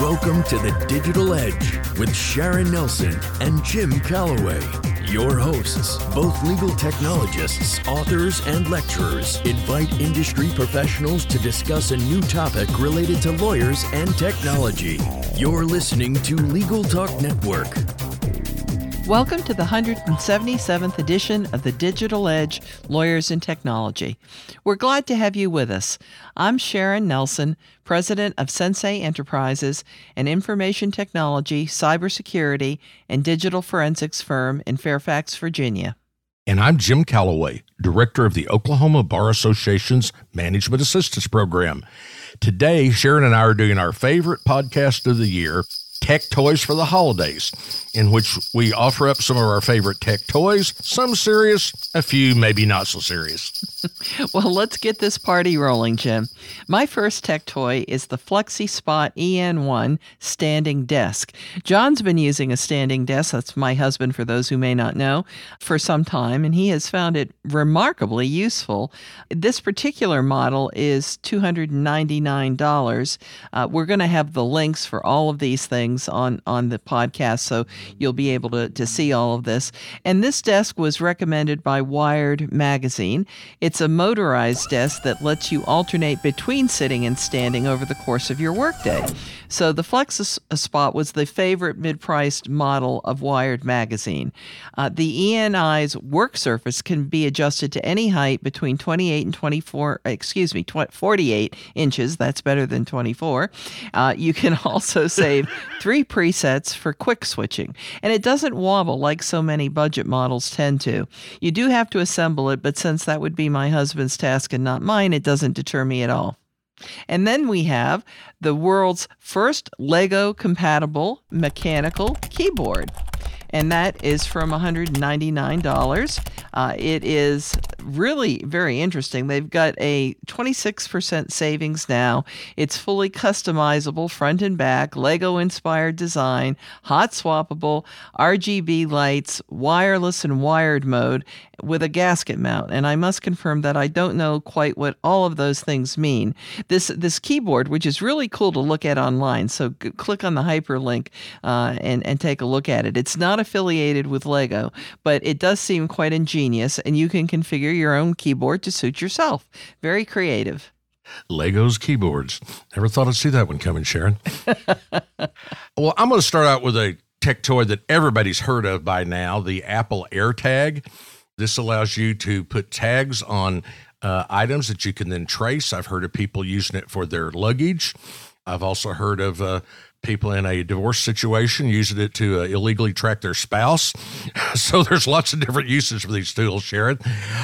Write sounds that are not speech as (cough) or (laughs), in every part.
Welcome to the Digital Edge with Sharon Nelson and Jim Calloway. Your hosts, both legal technologists, authors, and lecturers, invite industry professionals to discuss a new topic related to lawyers and technology. You're listening to Legal Talk Network. Welcome to the 177th edition of the Digital Edge Lawyers and Technology. We're glad to have you with us. I'm Sharon Nelson, president of Sensei Enterprises, an information technology, cybersecurity, and digital forensics firm in Fairfax, Virginia. And I'm Jim Calloway, director of the Oklahoma Bar Association's Management Assistance Program. Today, Sharon and I are doing our favorite podcast of the year Tech Toys for the Holidays, in which we offer up some of our favorite tech toys, some serious, a few maybe not so serious. (laughs) well, let's get this party rolling, Jim. My first tech toy is the FlexiSpot EN1 standing desk. John's been using a standing desk, that's my husband for those who may not know, for some time, and he has found it remarkably useful. This particular model is $299. Uh, we're going to have the links for all of these things things on on the podcast, so you'll be able to to see all of this. And this desk was recommended by Wired magazine. It's a motorized desk that lets you alternate between sitting and standing over the course of your workday. So the Flexus Spot was the favorite mid-priced model of Wired magazine. Uh, the EN1's work surface can be adjusted to any height between 28 and 24, excuse me, 48 inches. That's better than 24. Uh, you can (laughs) also save three presets for quick switching, and it doesn't wobble like so many budget models tend to. You do have to assemble it, but since that would be my husband's task and not mine, it doesn't deter me at all. And then we have the world's first Lego compatible mechanical keyboard and that is from $199. Uh, it is really very interesting. They've got a 26% savings now. It's fully customizable front and back, Lego inspired design, hot swappable, RGB lights, wireless and wired mode with a gasket mount. And I must confirm that I don't know quite what all of those things mean. This this keyboard, which is really cool to look at online, so g- click on the hyperlink uh, and and take a look at it. It's not affiliated with Lego, but it does seem quite ingenious, and you can configure your own keyboard to suit yourself. Very creative. Legos keyboards. Never thought I'd see that one coming, Sharon. (laughs) well, I'm going to start out with a tech toy that everybody's heard of by now the Apple AirTag. This allows you to put tags on uh, items that you can then trace. I've heard of people using it for their luggage. I've also heard of uh, people in a divorce situation using it to uh, illegally track their spouse. (laughs) so there's lots of different uses for these tools, Sharon.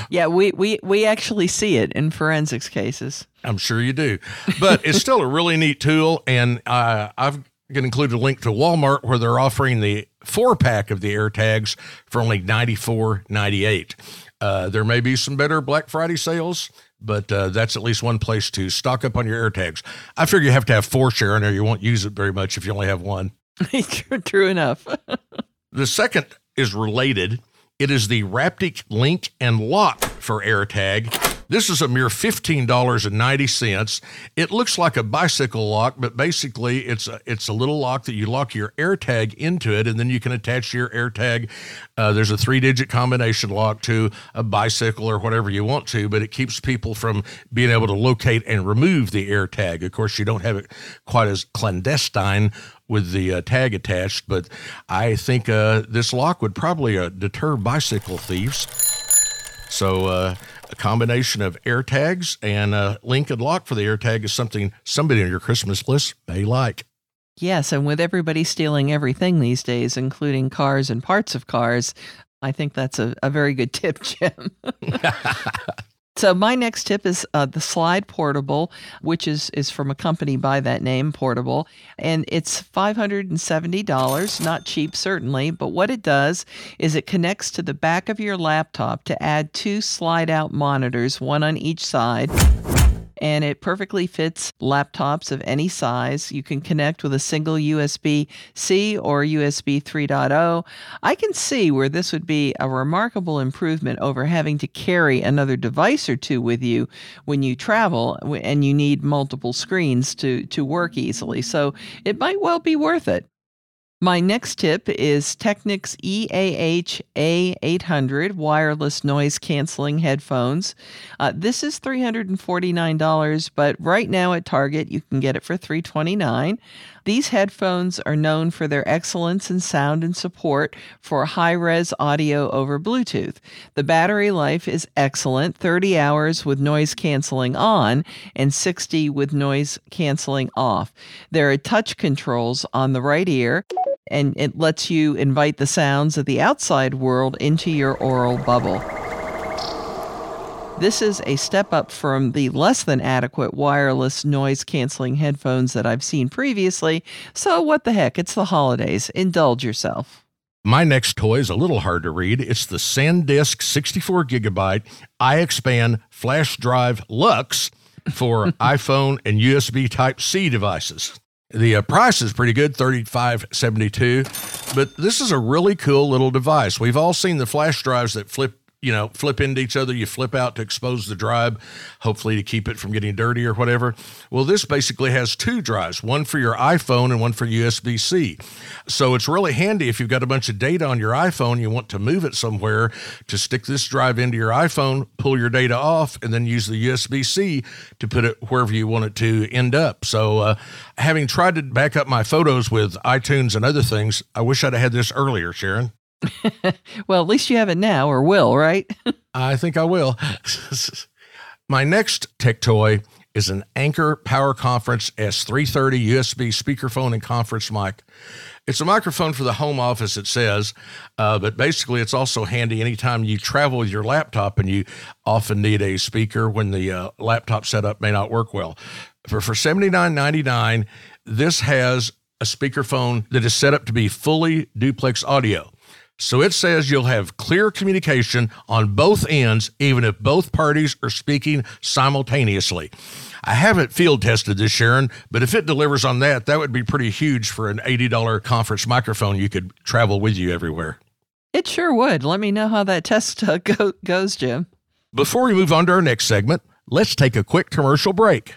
Yeah, we, we, we actually see it in forensics cases. I'm sure you do. But it's (laughs) still a really neat tool. And uh, I've going to include a link to Walmart where they're offering the four pack of the AirTags for only $94.98. Uh, there may be some better Black Friday sales but uh, that's at least one place to stock up on your AirTags. I figure you have to have four, Sharon, or you won't use it very much if you only have one. (laughs) True enough. (laughs) the second is related. It is the Raptic Link and Lock for AirTag. This is a mere $15.90. It looks like a bicycle lock, but basically it's a, it's a little lock that you lock your AirTag into it, and then you can attach your AirTag. Uh, there's a three digit combination lock to a bicycle or whatever you want to, but it keeps people from being able to locate and remove the AirTag. Of course, you don't have it quite as clandestine with the uh, tag attached, but I think uh, this lock would probably uh, deter bicycle thieves. So, uh, a combination of AirTags and a link and lock for the AirTag is something somebody on your Christmas list may like. Yes, and with everybody stealing everything these days, including cars and parts of cars, I think that's a, a very good tip, Jim. (laughs) (laughs) So my next tip is uh, the Slide Portable, which is is from a company by that name, Portable, and it's five hundred and seventy dollars. Not cheap, certainly, but what it does is it connects to the back of your laptop to add two slide out monitors, one on each side and it perfectly fits laptops of any size. You can connect with a single USB C or USB 3.0. I can see where this would be a remarkable improvement over having to carry another device or two with you when you travel and you need multiple screens to, to work easily. So it might well be worth it. My next tip is Technics EAH A800 wireless noise canceling headphones. Uh, this is $349, but right now at Target you can get it for $329. These headphones are known for their excellence in sound and support for high res audio over Bluetooth. The battery life is excellent 30 hours with noise canceling on and 60 with noise canceling off. There are touch controls on the right ear and it lets you invite the sounds of the outside world into your aural bubble. This is a step up from the less than adequate wireless noise canceling headphones that I've seen previously. So, what the heck? It's the holidays. Indulge yourself. My next toy is a little hard to read. It's the SanDisk 64 gigabyte iXpand flash drive Lux for (laughs) iPhone and USB Type C devices. The uh, price is pretty good, thirty-five seventy-two, but this is a really cool little device. We've all seen the flash drives that flip you know, flip into each other. You flip out to expose the drive, hopefully to keep it from getting dirty or whatever. Well, this basically has two drives, one for your iPhone and one for USB C. So it's really handy if you've got a bunch of data on your iPhone, you want to move it somewhere to stick this drive into your iPhone, pull your data off, and then use the USB C to put it wherever you want it to end up. So, uh, having tried to back up my photos with iTunes and other things, I wish I'd have had this earlier, Sharon. (laughs) well, at least you have it now or will, right? (laughs) I think I will. (laughs) My next tech toy is an Anker Power Conference S330 USB speakerphone and conference mic. It's a microphone for the home office, it says, uh, but basically it's also handy anytime you travel with your laptop and you often need a speaker when the uh, laptop setup may not work well. For, for $79.99, this has a speakerphone that is set up to be fully duplex audio. So it says you'll have clear communication on both ends, even if both parties are speaking simultaneously. I haven't field tested this, Sharon, but if it delivers on that, that would be pretty huge for an $80 conference microphone you could travel with you everywhere. It sure would. Let me know how that test uh, go- goes, Jim. Before we move on to our next segment, let's take a quick commercial break.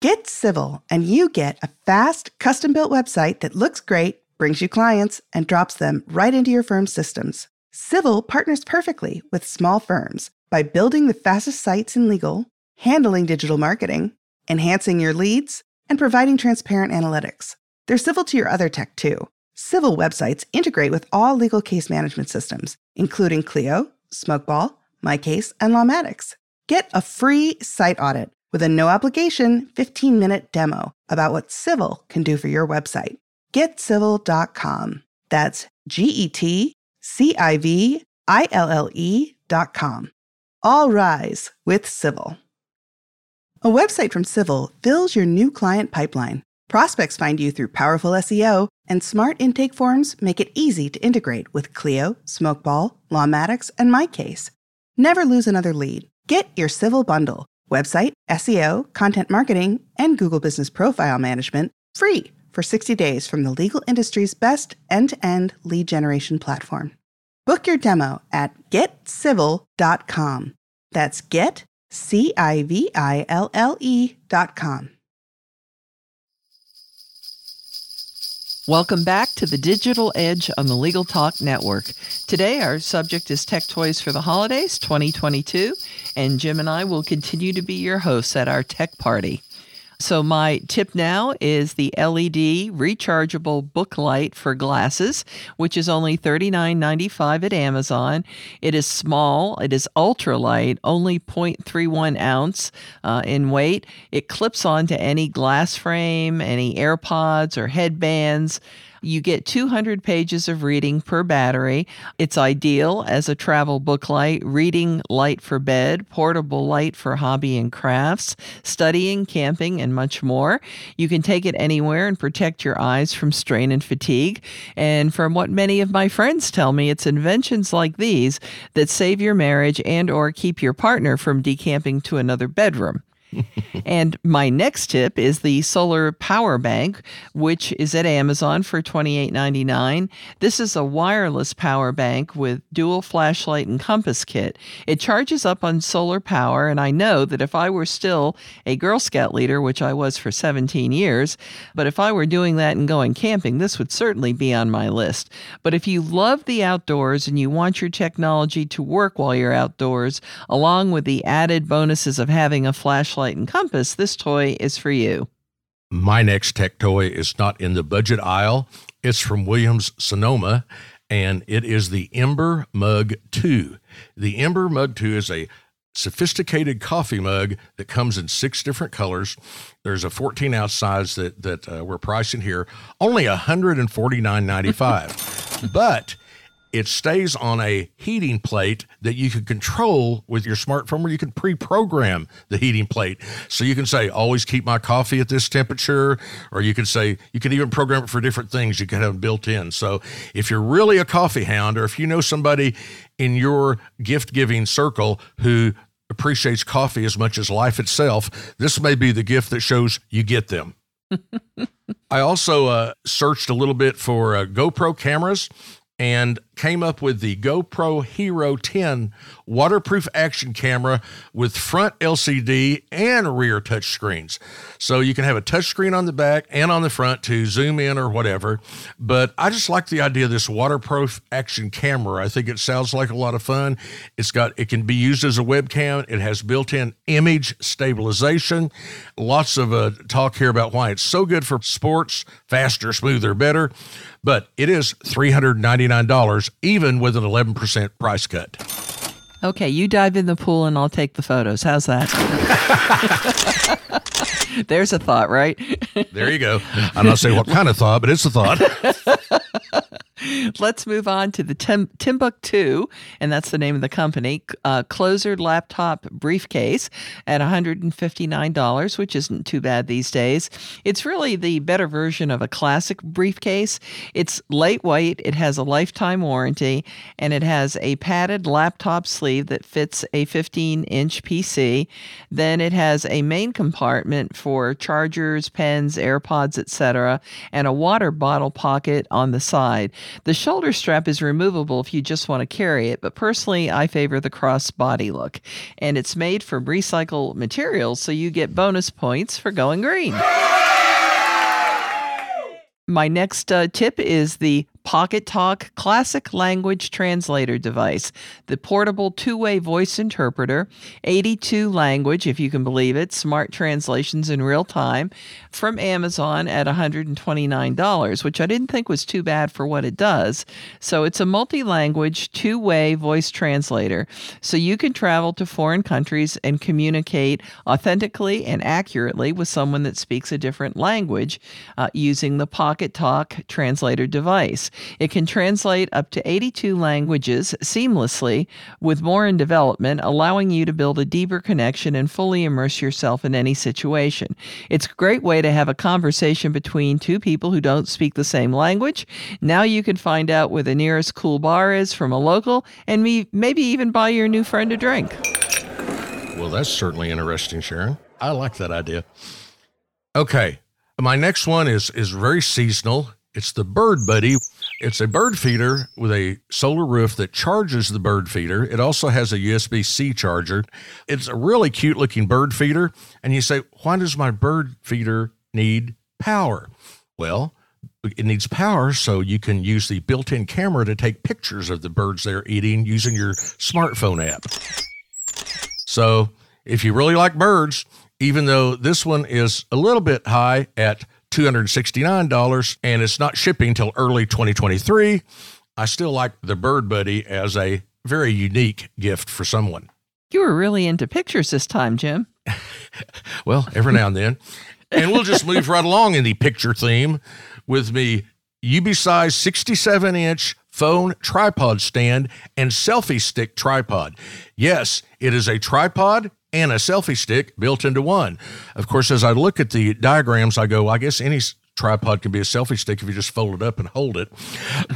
Get civil, and you get a fast, custom built website that looks great brings you clients, and drops them right into your firm's systems. Civil partners perfectly with small firms by building the fastest sites in legal, handling digital marketing, enhancing your leads, and providing transparent analytics. They're civil to your other tech too. Civil websites integrate with all legal case management systems, including Clio, Smokeball, MyCase, and Lawmatics. Get a free site audit with a no obligation 15 minute demo about what Civil can do for your website getcivil.com. That's G E T C I V I L L E.com. All rise with Civil. A website from Civil fills your new client pipeline. Prospects find you through powerful SEO, and smart intake forms make it easy to integrate with Clio, Smokeball, Lawmatics, and MyCase. Never lose another lead. Get your Civil bundle website, SEO, content marketing, and Google Business Profile Management free for 60 days from the legal industry's best end to end lead generation platform. Book your demo at getcivil.com. That's get. Welcome back to the Digital Edge on the Legal Talk Network. Today, our subject is Tech Toys for the Holidays 2022, and Jim and I will continue to be your hosts at our tech party. So, my tip now is the LED rechargeable book light for glasses, which is only $39.95 at Amazon. It is small, it is ultra light, only 0.31 ounce uh, in weight. It clips onto any glass frame, any AirPods or headbands. You get 200 pages of reading per battery. It's ideal as a travel book light, reading light for bed, portable light for hobby and crafts, studying, camping, and much more. You can take it anywhere and protect your eyes from strain and fatigue. And from what many of my friends tell me, it's inventions like these that save your marriage and or keep your partner from decamping to another bedroom. (laughs) and my next tip is the solar power bank, which is at Amazon for $28.99. This is a wireless power bank with dual flashlight and compass kit. It charges up on solar power, and I know that if I were still a Girl Scout leader, which I was for 17 years, but if I were doing that and going camping, this would certainly be on my list. But if you love the outdoors and you want your technology to work while you're outdoors, along with the added bonuses of having a flashlight and compass, this toy is for you. My next tech toy is not in the budget aisle. It's from Williams Sonoma, and it is the Ember Mug 2. The Ember Mug 2 is a sophisticated coffee mug that comes in six different colors. There's a 14 ounce size that that uh, we're pricing here, only 149.95. (laughs) but it stays on a heating plate that you can control with your smartphone, where you can pre-program the heating plate. So you can say, "Always keep my coffee at this temperature," or you can say, you can even program it for different things. You can have them built in. So if you're really a coffee hound, or if you know somebody in your gift-giving circle who appreciates coffee as much as life itself, this may be the gift that shows you get them. (laughs) I also uh, searched a little bit for uh, GoPro cameras and came up with the GoPro Hero 10 waterproof action camera with front LCD and rear touchscreens. So you can have a touchscreen on the back and on the front to zoom in or whatever. But I just like the idea of this waterproof action camera. I think it sounds like a lot of fun. It's got it can be used as a webcam. It has built-in image stabilization. Lots of uh, talk here about why it's so good for sports, faster, smoother, better. But it is $399 even with an 11% price cut. Okay, you dive in the pool and I'll take the photos. How's that? (laughs) There's a thought, right? there you go. I'm not saying what kind of thought, but it's a thought. (laughs) Let's move on to the Tim- Timbuk2, and that's the name of the company, uh, Closer laptop briefcase at $159, which isn't too bad these days. It's really the better version of a classic briefcase. It's lightweight, it has a lifetime warranty, and it has a padded laptop sleeve that fits a 15 inch PC. Then it has a main compartment for chargers, pens, AirPods, etc., and a water bottle pocket on the side. The shoulder strap is removable if you just want to carry it, but personally, I favor the cross body look. And it's made from recycled materials, so you get bonus points for going green. My next uh, tip is the Pocketalk Classic Language Translator device, the portable two way voice interpreter, 82 language, if you can believe it, smart translations in real time, from Amazon at $129, which I didn't think was too bad for what it does. So it's a multi language, two way voice translator. So you can travel to foreign countries and communicate authentically and accurately with someone that speaks a different language uh, using the Pocketalk translator device. It can translate up to 82 languages seamlessly, with more in development, allowing you to build a deeper connection and fully immerse yourself in any situation. It's a great way to have a conversation between two people who don't speak the same language. Now you can find out where the nearest cool bar is from a local and maybe even buy your new friend a drink. Well, that's certainly interesting, Sharon. I like that idea. Okay. My next one is is very seasonal. It's the Bird Buddy. It's a bird feeder with a solar roof that charges the bird feeder. It also has a USB C charger. It's a really cute looking bird feeder. And you say, why does my bird feeder need power? Well, it needs power so you can use the built in camera to take pictures of the birds they're eating using your smartphone app. So if you really like birds, even though this one is a little bit high at $269 and it's not shipping till early 2023. I still like the Bird Buddy as a very unique gift for someone. You were really into pictures this time, Jim. (laughs) well, every now and then. And we'll just move right along in the picture theme with me UBeesize 67 inch phone tripod stand and selfie stick tripod. Yes, it is a tripod and a selfie stick built into one. Of course, as I look at the diagrams, I go, I guess any tripod can be a selfie stick if you just fold it up and hold it.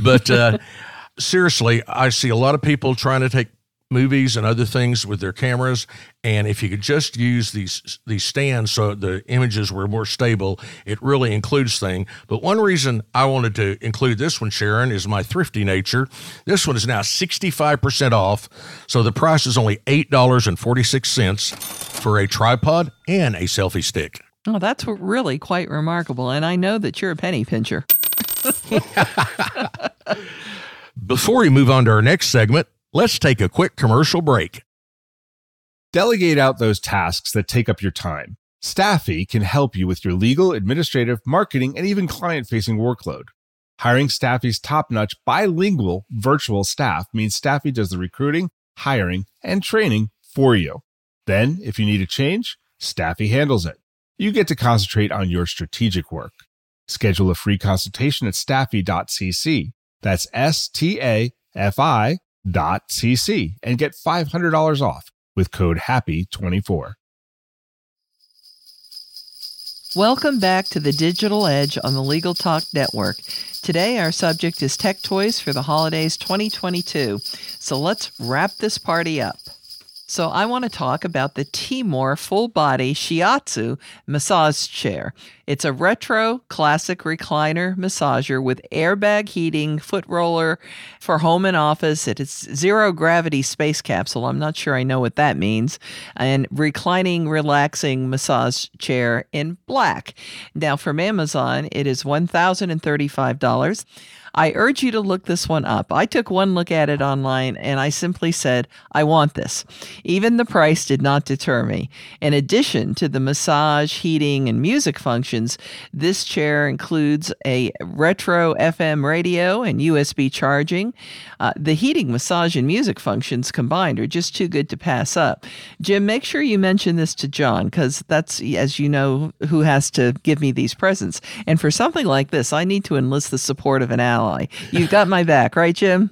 But uh, (laughs) seriously, I see a lot of people trying to take movies and other things with their cameras. And if you could just use these these stands so the images were more stable, it really includes thing. But one reason I wanted to include this one, Sharon, is my thrifty nature. This one is now 65% off. So the price is only $8.46 for a tripod and a selfie stick. Oh, that's really quite remarkable. And I know that you're a penny pincher. (laughs) Before we move on to our next segment, let's take a quick commercial break. Delegate out those tasks that take up your time. Staffy can help you with your legal, administrative, marketing, and even client facing workload. Hiring Staffy's top notch bilingual virtual staff means Staffy does the recruiting, hiring, and training for you. Then, if you need a change, Staffy handles it. You get to concentrate on your strategic work. Schedule a free consultation at staffy.cc. That's S T A F I dot cc and get $500 off with code HAPPY24. Welcome back to the Digital Edge on the Legal Talk Network. Today, our subject is tech toys for the holidays 2022. So let's wrap this party up. So, I want to talk about the Timor full body shiatsu massage chair. It's a retro classic recliner massager with airbag heating, foot roller for home and office. It is zero gravity space capsule. I'm not sure I know what that means. And reclining, relaxing massage chair in black. Now, from Amazon, it is $1,035. I urge you to look this one up. I took one look at it online and I simply said, I want this. Even the price did not deter me. In addition to the massage, heating, and music functions, this chair includes a retro FM radio and USB charging. Uh, the heating, massage, and music functions combined are just too good to pass up. Jim, make sure you mention this to John because that's, as you know, who has to give me these presents. And for something like this, I need to enlist the support of an ally ally. You've got my back, right, Jim?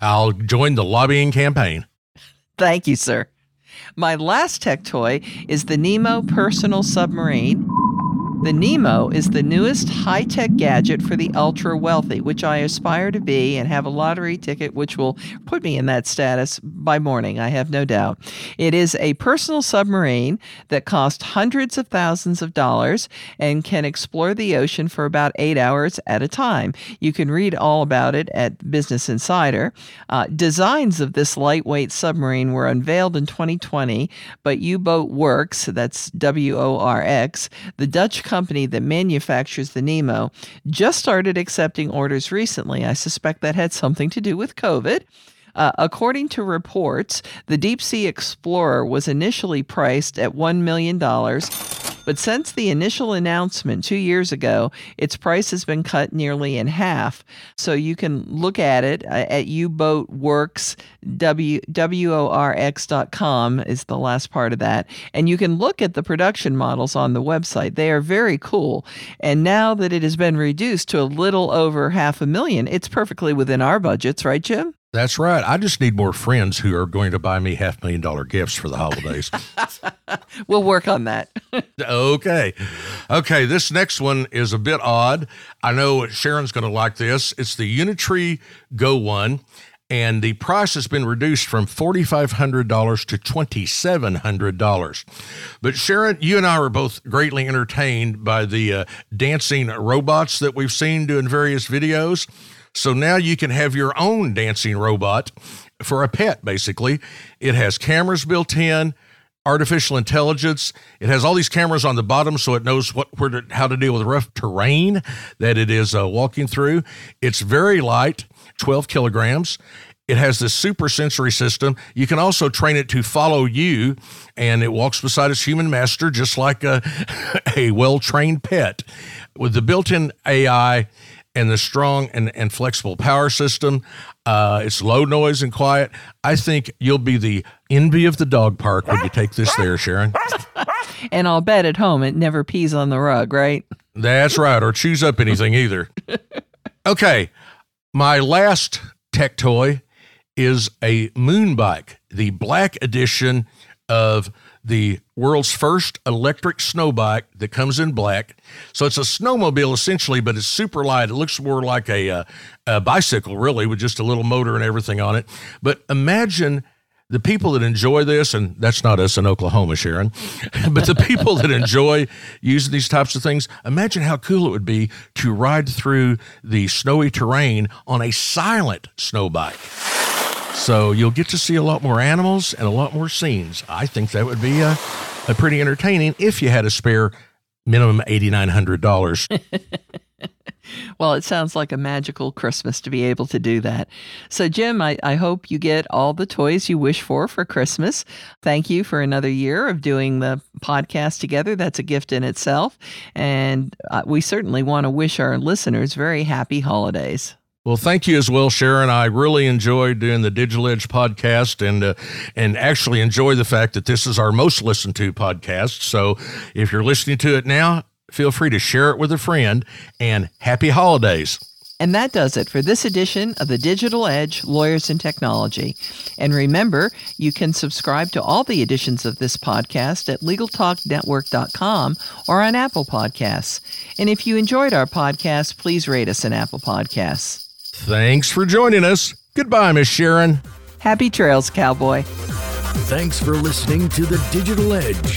I'll join the lobbying campaign. Thank you, sir. My last tech toy is the Nemo Personal Submarine. The Nemo is the newest high tech gadget for the ultra wealthy, which I aspire to be and have a lottery ticket which will put me in that status by morning, I have no doubt. It is a personal submarine that costs hundreds of thousands of dollars and can explore the ocean for about eight hours at a time. You can read all about it at Business Insider. Uh, designs of this lightweight submarine were unveiled in 2020, but U Boat Worx, that's W O R X, the Dutch company that manufactures the Nemo just started accepting orders recently. I suspect that had something to do with COVID. Uh, according to reports, the Deep Sea Explorer was initially priced at $1 million but since the initial announcement two years ago, its price has been cut nearly in half. So you can look at it uh, at uboatworks, W O R X.com is the last part of that. And you can look at the production models on the website. They are very cool. And now that it has been reduced to a little over half a million, it's perfectly within our budgets, right, Jim? That's right. I just need more friends who are going to buy me half million dollar gifts for the holidays. (laughs) we'll work on that. Okay. Okay. This next one is a bit odd. I know Sharon's going to like this. It's the Unitree Go One, and the price has been reduced from $4,500 to $2,700. But Sharon, you and I were both greatly entertained by the uh, dancing robots that we've seen doing various videos. So now you can have your own dancing robot for a pet, basically. It has cameras built in, artificial intelligence. It has all these cameras on the bottom so it knows what where to, how to deal with rough terrain that it is uh, walking through. It's very light, 12 kilograms. It has this super sensory system. You can also train it to follow you, and it walks beside its human master just like a, (laughs) a well trained pet. With the built in AI, and the strong and, and flexible power system. Uh, it's low noise and quiet. I think you'll be the envy of the dog park when you take this there, Sharon. (laughs) and I'll bet at home it never pees on the rug, right? That's right, or chews up anything either. (laughs) Okay, my last tech toy is a moon bike, the black edition of the world's first electric snow bike that comes in black. So it's a snowmobile essentially, but it's super light. It looks more like a, uh, a bicycle, really, with just a little motor and everything on it. But imagine the people that enjoy this, and that's not us in Oklahoma, Sharon, (laughs) but the people that enjoy using these types of things, imagine how cool it would be to ride through the snowy terrain on a silent snow bike. So you'll get to see a lot more animals and a lot more scenes. I think that would be a, a pretty entertaining if you had a spare minimum $8,900. (laughs) Well, it sounds like a magical Christmas to be able to do that. So, Jim, I, I hope you get all the toys you wish for for Christmas. Thank you for another year of doing the podcast together. That's a gift in itself. And uh, we certainly want to wish our listeners very happy holidays. Well, thank you as well, Sharon. I really enjoyed doing the Digital Edge podcast, and uh, and actually enjoy the fact that this is our most listened to podcast. So, if you're listening to it now, feel free to share it with a friend. And happy holidays. And that does it for this edition of the Digital Edge Lawyers and Technology. And remember, you can subscribe to all the editions of this podcast at LegalTalkNetwork.com or on Apple Podcasts. And if you enjoyed our podcast, please rate us in Apple Podcasts. Thanks for joining us. Goodbye, Miss Sharon. Happy trails, cowboy. Thanks for listening to The Digital Edge,